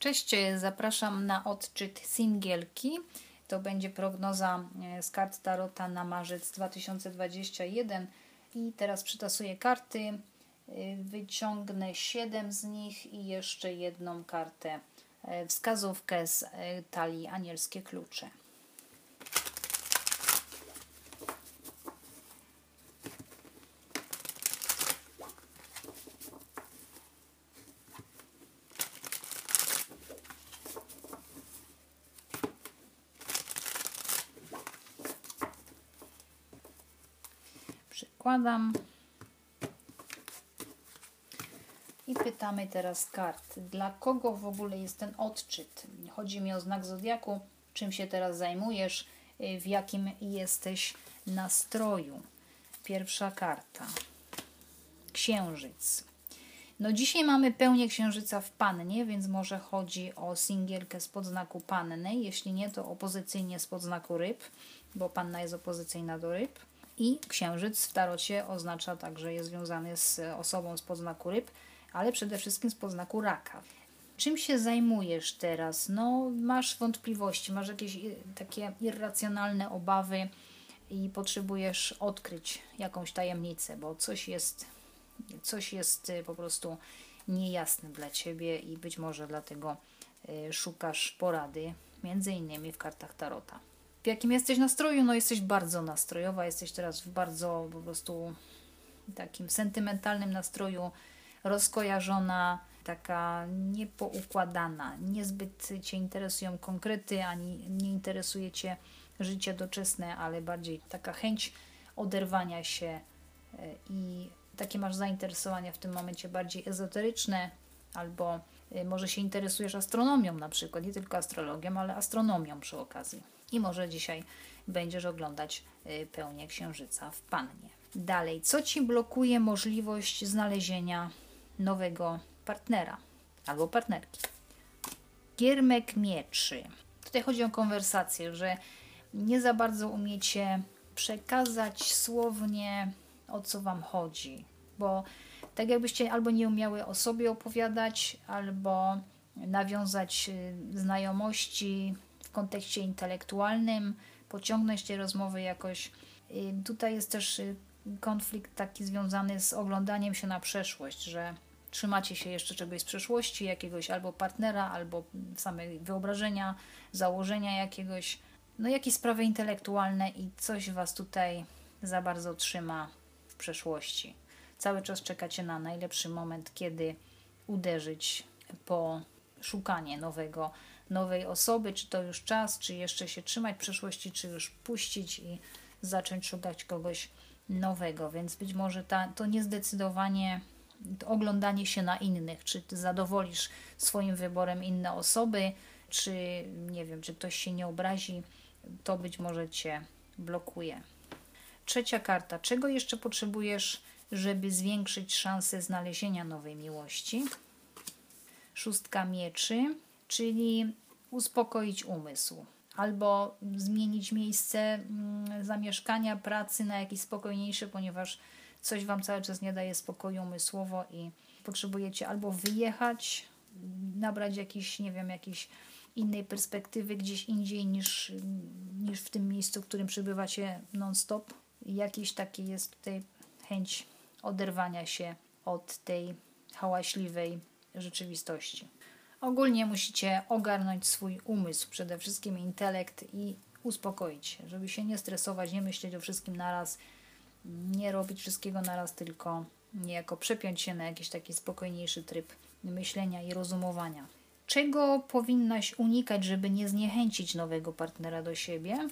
Cześć, zapraszam na odczyt singielki. To będzie prognoza e, z kart Tarota na marzec 2021. I teraz przytasuję karty, e, wyciągnę 7 z nich i jeszcze jedną kartę, e, wskazówkę z talii Anielskie Klucze. Przykładam. I pytamy teraz kart, dla kogo w ogóle jest ten odczyt? Chodzi mi o znak zodiaku, czym się teraz zajmujesz, w jakim jesteś nastroju. Pierwsza karta. Księżyc. No dzisiaj mamy pełnię księżyca w pannie, więc może chodzi o singielkę z podznaku panny, jeśli nie to opozycyjnie z podznaku ryb, bo panna jest opozycyjna do ryb. I księżyc w tarocie oznacza także, jest związany z osobą z podznaku ryb, ale przede wszystkim z podznaku raka. Czym się zajmujesz teraz? No, masz wątpliwości, masz jakieś takie irracjonalne obawy i potrzebujesz odkryć jakąś tajemnicę, bo coś jest, coś jest y, po prostu niejasne dla ciebie i być może dlatego y, szukasz porady, między innymi w kartach Tarota w jakim jesteś nastroju. No jesteś bardzo nastrojowa, jesteś teraz w bardzo po prostu takim sentymentalnym nastroju, rozkojarzona, taka niepoukładana. Niezbyt Cię interesują konkrety, ani nie interesuje Cię życie doczesne, ale bardziej taka chęć oderwania się e, i takie masz zainteresowania w tym momencie bardziej ezoteryczne, albo e, może się interesujesz astronomią na przykład, nie tylko astrologią, ale astronomią przy okazji i może dzisiaj będziesz oglądać y, pełnię księżyca w pannie. Dalej, co ci blokuje możliwość znalezienia nowego partnera albo partnerki? Giermek mieczy. Tutaj chodzi o konwersację, że nie za bardzo umiecie przekazać słownie o co wam chodzi, bo tak jakbyście albo nie umiały o sobie opowiadać, albo nawiązać y, znajomości, w kontekście intelektualnym, pociągnąć te rozmowy jakoś. Tutaj jest też y, konflikt taki związany z oglądaniem się na przeszłość, że trzymacie się jeszcze czegoś z przeszłości, jakiegoś albo partnera, albo samej wyobrażenia, założenia jakiegoś, no jakieś sprawy intelektualne i coś Was tutaj za bardzo trzyma w przeszłości. Cały czas czekacie na najlepszy moment, kiedy uderzyć po szukanie nowego nowej osoby, czy to już czas, czy jeszcze się trzymać przeszłości, czy już puścić i zacząć szukać kogoś nowego. Więc być może ta, to niezdecydowanie to oglądanie się na innych, czy ty zadowolisz swoim wyborem inne osoby, czy nie wiem, czy ktoś się nie obrazi, to być może cię blokuje. Trzecia karta. Czego jeszcze potrzebujesz, żeby zwiększyć szanse znalezienia nowej miłości? Szóstka mieczy czyli uspokoić umysł albo zmienić miejsce mm, zamieszkania, pracy na jakieś spokojniejsze, ponieważ coś Wam cały czas nie daje spokoju umysłowo i potrzebujecie albo wyjechać, nabrać jakiejś, nie wiem, jakiejś innej perspektywy gdzieś indziej niż, niż w tym miejscu, w którym przebywacie non-stop. Jakiś taki jest tutaj chęć oderwania się od tej hałaśliwej rzeczywistości. Ogólnie musicie ogarnąć swój umysł, przede wszystkim intelekt i uspokoić się, żeby się nie stresować, nie myśleć o wszystkim naraz, nie robić wszystkiego naraz, tylko niejako przepiąć się na jakiś taki spokojniejszy tryb myślenia i rozumowania. Czego powinnaś unikać, żeby nie zniechęcić nowego partnera do siebie?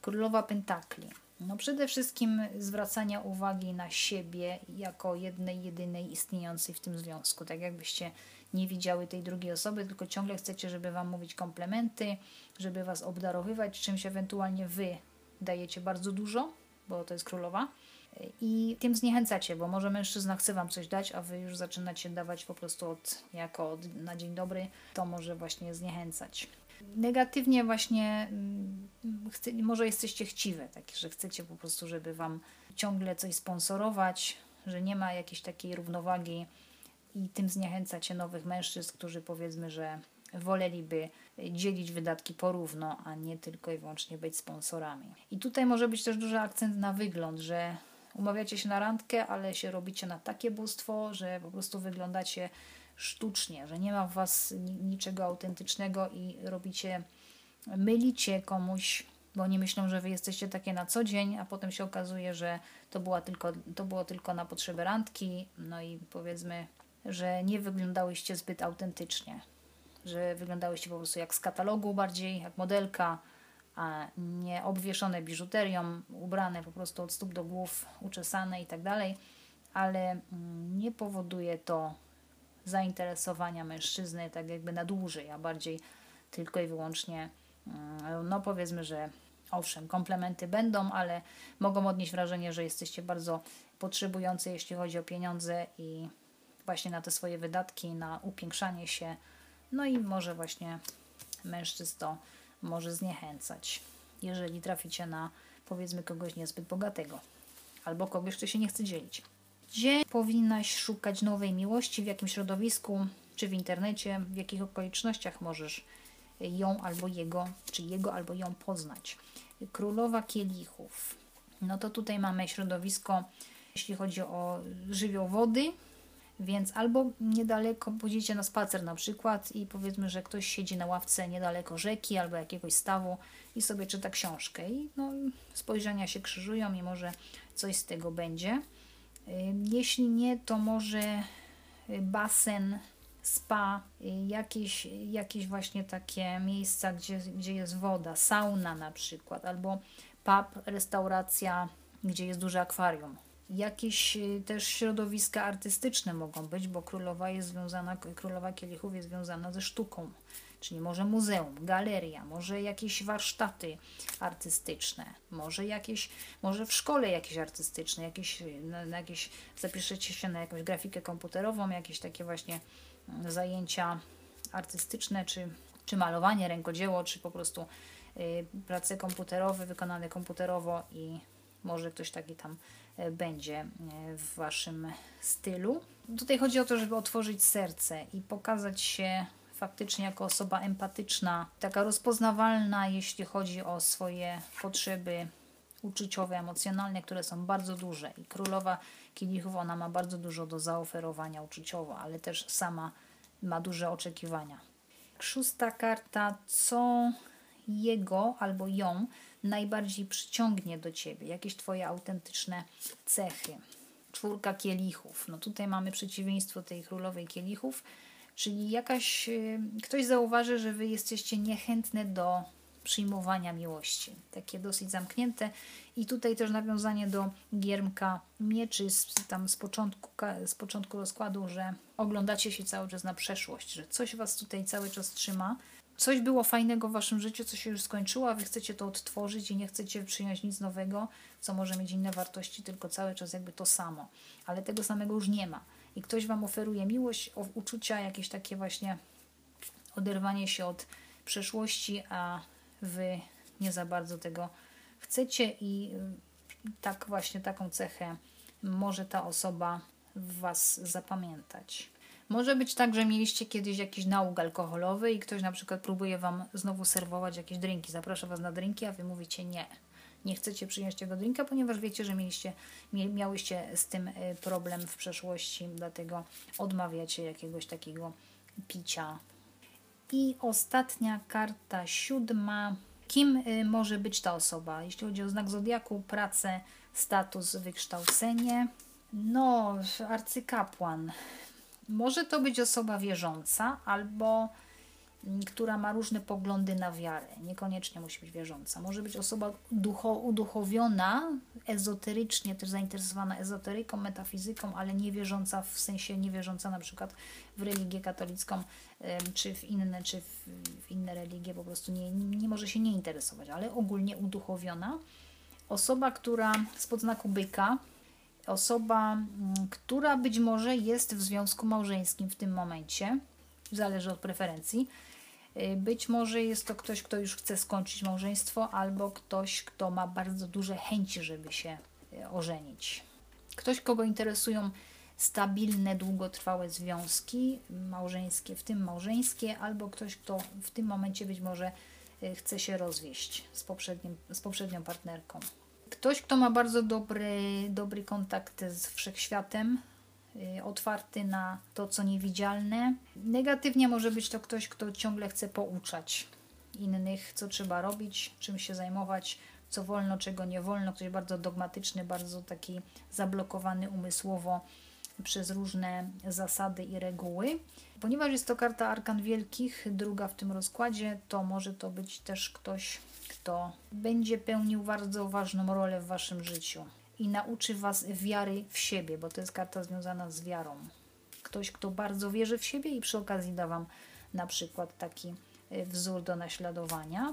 Królowa Pentakli. No przede wszystkim zwracania uwagi na siebie jako jednej, jedynej istniejącej w tym związku. Tak jakbyście nie widziały tej drugiej osoby, tylko ciągle chcecie, żeby Wam mówić komplementy, żeby Was obdarowywać czymś, ewentualnie Wy dajecie bardzo dużo, bo to jest królowa. I tym zniechęcacie, bo może mężczyzna chce Wam coś dać, a Wy już zaczynacie dawać po prostu od, jako od, na dzień dobry, to może właśnie zniechęcać. Negatywnie właśnie mm, chce, może jesteście chciwe, tak, że chcecie po prostu, żeby Wam ciągle coś sponsorować, że nie ma jakiejś takiej równowagi i tym zniechęcacie nowych mężczyzn, którzy powiedzmy, że woleliby dzielić wydatki porówno, a nie tylko i wyłącznie być sponsorami. I tutaj może być też duży akcent na wygląd, że umawiacie się na randkę, ale się robicie na takie bóstwo, że po prostu wyglądacie sztucznie, że nie ma w was niczego autentycznego i robicie, mylicie komuś, bo nie myślą, że wy jesteście takie na co dzień, a potem się okazuje, że to, była tylko, to było tylko na potrzeby randki, no i powiedzmy, że nie wyglądałyście zbyt autentycznie, że wyglądałyście po prostu jak z katalogu bardziej, jak modelka, a nie obwieszone biżuterią, ubrane po prostu od stóp do głów, uczesane i tak dalej, ale mm, nie powoduje to zainteresowania mężczyzny tak jakby na dłużej, a bardziej tylko i wyłącznie, mm, no powiedzmy, że owszem, komplementy będą, ale mogą odnieść wrażenie, że jesteście bardzo potrzebujący, jeśli chodzi o pieniądze i właśnie na te swoje wydatki, na upiększanie się, no i może właśnie mężczyzn to może zniechęcać, jeżeli traficie na powiedzmy kogoś niezbyt bogatego albo kogoś, kto się nie chce dzielić. Gdzie powinnaś szukać nowej miłości, w jakim środowisku, czy w internecie, w jakich okolicznościach możesz ją albo jego, czy jego albo ją poznać. Królowa kielichów. No to tutaj mamy środowisko, jeśli chodzi o żywioł wody, więc albo niedaleko pójdziecie na spacer na przykład i powiedzmy, że ktoś siedzi na ławce niedaleko rzeki albo jakiegoś stawu i sobie czyta książkę i no, spojrzenia się krzyżują i może coś z tego będzie. Jeśli nie, to może y, basen, spa, y, jakieś, jakieś właśnie takie miejsca, gdzie, gdzie jest woda, sauna na przykład, albo pub, restauracja, gdzie jest duże akwarium. Jakieś y, też środowiska artystyczne mogą być, bo królowa jest związana, królowa kielichów jest związana ze sztuką czyli może muzeum, galeria, może jakieś warsztaty artystyczne, może jakieś, może w szkole jakieś artystyczne, jakieś, na, na jakieś zapiszecie się na jakąś grafikę komputerową, jakieś takie właśnie mm, zajęcia artystyczne, czy, czy malowanie, rękodzieło, czy po prostu y, prace komputerowe wykonane komputerowo i może ktoś taki tam y, będzie y, w Waszym stylu. Tutaj chodzi o to, żeby otworzyć serce i pokazać się faktycznie jako osoba empatyczna, taka rozpoznawalna, jeśli chodzi o swoje potrzeby uczuciowe, emocjonalne, które są bardzo duże. I królowa kielichów, ona ma bardzo dużo do zaoferowania uczuciowo, ale też sama ma duże oczekiwania. Szósta karta, co jego albo ją najbardziej przyciągnie do ciebie, jakieś twoje autentyczne cechy. Czwórka kielichów. No tutaj mamy przeciwieństwo tej królowej kielichów Czyli jakaś, y, ktoś zauważy, że wy jesteście niechętne do przyjmowania miłości. Takie dosyć zamknięte. I tutaj też nawiązanie do giermka mieczy z, tam z początku, z początku rozkładu, że oglądacie się cały czas na przeszłość, że coś was tutaj cały czas trzyma. Coś było fajnego w waszym życiu, co się już skończyło, a wy chcecie to odtworzyć i nie chcecie przyjąć nic nowego, co może mieć inne wartości, tylko cały czas jakby to samo. Ale tego samego już nie ma i ktoś Wam oferuje miłość, uczucia, jakieś takie właśnie oderwanie się od przeszłości, a Wy nie za bardzo tego chcecie i y, tak właśnie taką cechę może ta osoba w Was zapamiętać. Może być tak, że mieliście kiedyś jakiś nałóg alkoholowy i ktoś na przykład próbuje Wam znowu serwować jakieś drinki, zaprasza Was na drinki, a Wy mówicie nie nie chcecie przyjąć tego drinka, ponieważ wiecie, że mieliście, miałyście z tym y, problem w przeszłości, dlatego odmawiacie jakiegoś takiego picia. I ostatnia karta, siódma. Kim y, może być ta osoba? Jeśli chodzi o znak zodiaku, pracę, status, wykształcenie. No, arcykapłan. Może to być osoba wierząca albo która ma różne poglądy na wiarę. Niekoniecznie musi być wierząca. Może być osoba ducho, uduchowiona, ezoterycznie też zainteresowana ezoteryką, metafizyką, ale nie wierząca w sensie nie wierząca na przykład w religię katolicką, czy w inne, czy w, w inne religie, po prostu nie, nie może się nie interesować, ale ogólnie uduchowiona. Osoba, która spod znaku byka, osoba, mm, która być może jest w związku małżeńskim w tym momencie, zależy od preferencji, Y, być może jest to ktoś, kto już chce skończyć małżeństwo, albo ktoś, kto ma bardzo duże chęci, żeby się y, ożenić. Ktoś, kogo interesują stabilne, długotrwałe związki małżeńskie, w tym małżeńskie, albo ktoś, kto w tym momencie być może y, chce się rozwieść z, poprzednim, z poprzednią partnerką. Ktoś, kto ma bardzo dobry, dobry kontakt z wszechświatem, otwarty na to, co niewidzialne. Negatywnie może być to ktoś, kto ciągle chce pouczać innych, co trzeba robić, czym się zajmować, co wolno, czego nie wolno. Ktoś bardzo dogmatyczny, bardzo taki zablokowany umysłowo przez różne zasady i reguły. Ponieważ jest to karta Arkan Wielkich, druga w tym rozkładzie, to może to być też ktoś, kto będzie pełnił bardzo ważną rolę w Waszym życiu i nauczy Was wiary w siebie, bo to jest karta związana z wiarą. Ktoś, kto bardzo wierzy w siebie i przy okazji da Wam na przykład taki y, wzór do naśladowania.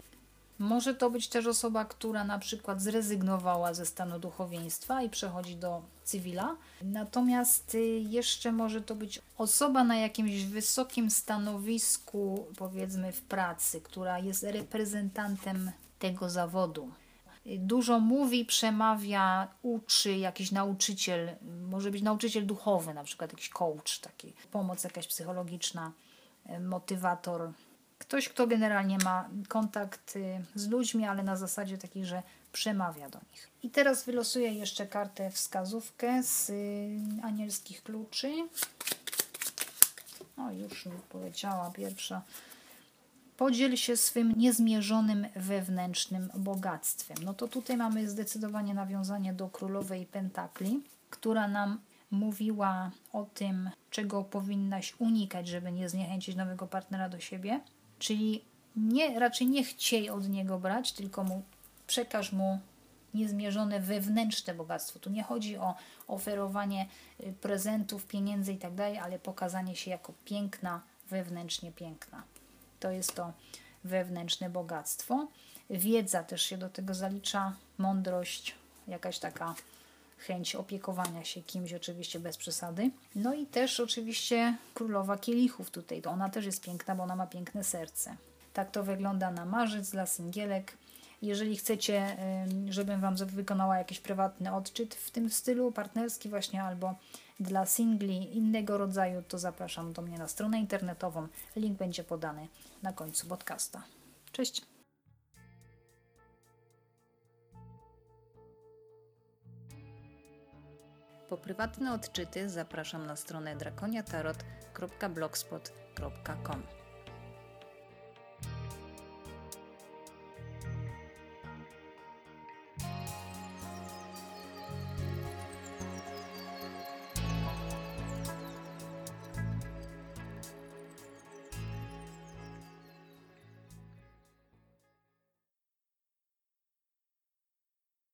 Może to być też osoba, która na przykład zrezygnowała ze stanu duchowieństwa i przechodzi do cywila. Natomiast y, jeszcze może to być osoba na jakimś wysokim stanowisku, powiedzmy w pracy, która jest reprezentantem tego zawodu. Y, Dużo mówi, przemawia, uczy jakiś nauczyciel, może być nauczyciel duchowy, na przykład jakiś coach, taki pomoc jakaś psychologiczna, y, motywator, Ktoś, kto generalnie ma kontakt z ludźmi, ale na zasadzie takiej, że przemawia do nich. I teraz wylosuję jeszcze kartę wskazówkę z anielskich kluczy. O, już mi poleciała pierwsza. Podziel się swym niezmierzonym wewnętrznym bogactwem. No to tutaj mamy zdecydowanie nawiązanie do królowej Pentakli, która nam mówiła o tym, czego powinnaś unikać, żeby nie zniechęcić nowego partnera do siebie. Czyli nie, raczej nie chciej od niego brać, tylko mu przekaż mu niezmierzone wewnętrzne bogactwo. Tu nie chodzi o oferowanie y, prezentów, pieniędzy i tak ale pokazanie się jako piękna, wewnętrznie piękna. To jest to wewnętrzne bogactwo. Wiedza też się do tego zalicza, mądrość, jakaś taka chęć opiekowania się kimś, oczywiście bez przesady. No i też oczywiście królowa kielichów tutaj, to ona też jest piękna, bo ona ma piękne serce. Tak to wygląda na marzec dla singielek. Jeżeli chcecie, żebym Wam wykonała jakiś prywatny odczyt w tym stylu partnerski właśnie albo dla singli innego rodzaju, to zapraszam do mnie na stronę internetową. Link będzie podany na końcu podcasta. Cześć! Po prywatne odczyty zapraszam na stronę drakoniatarot.blogspot.com.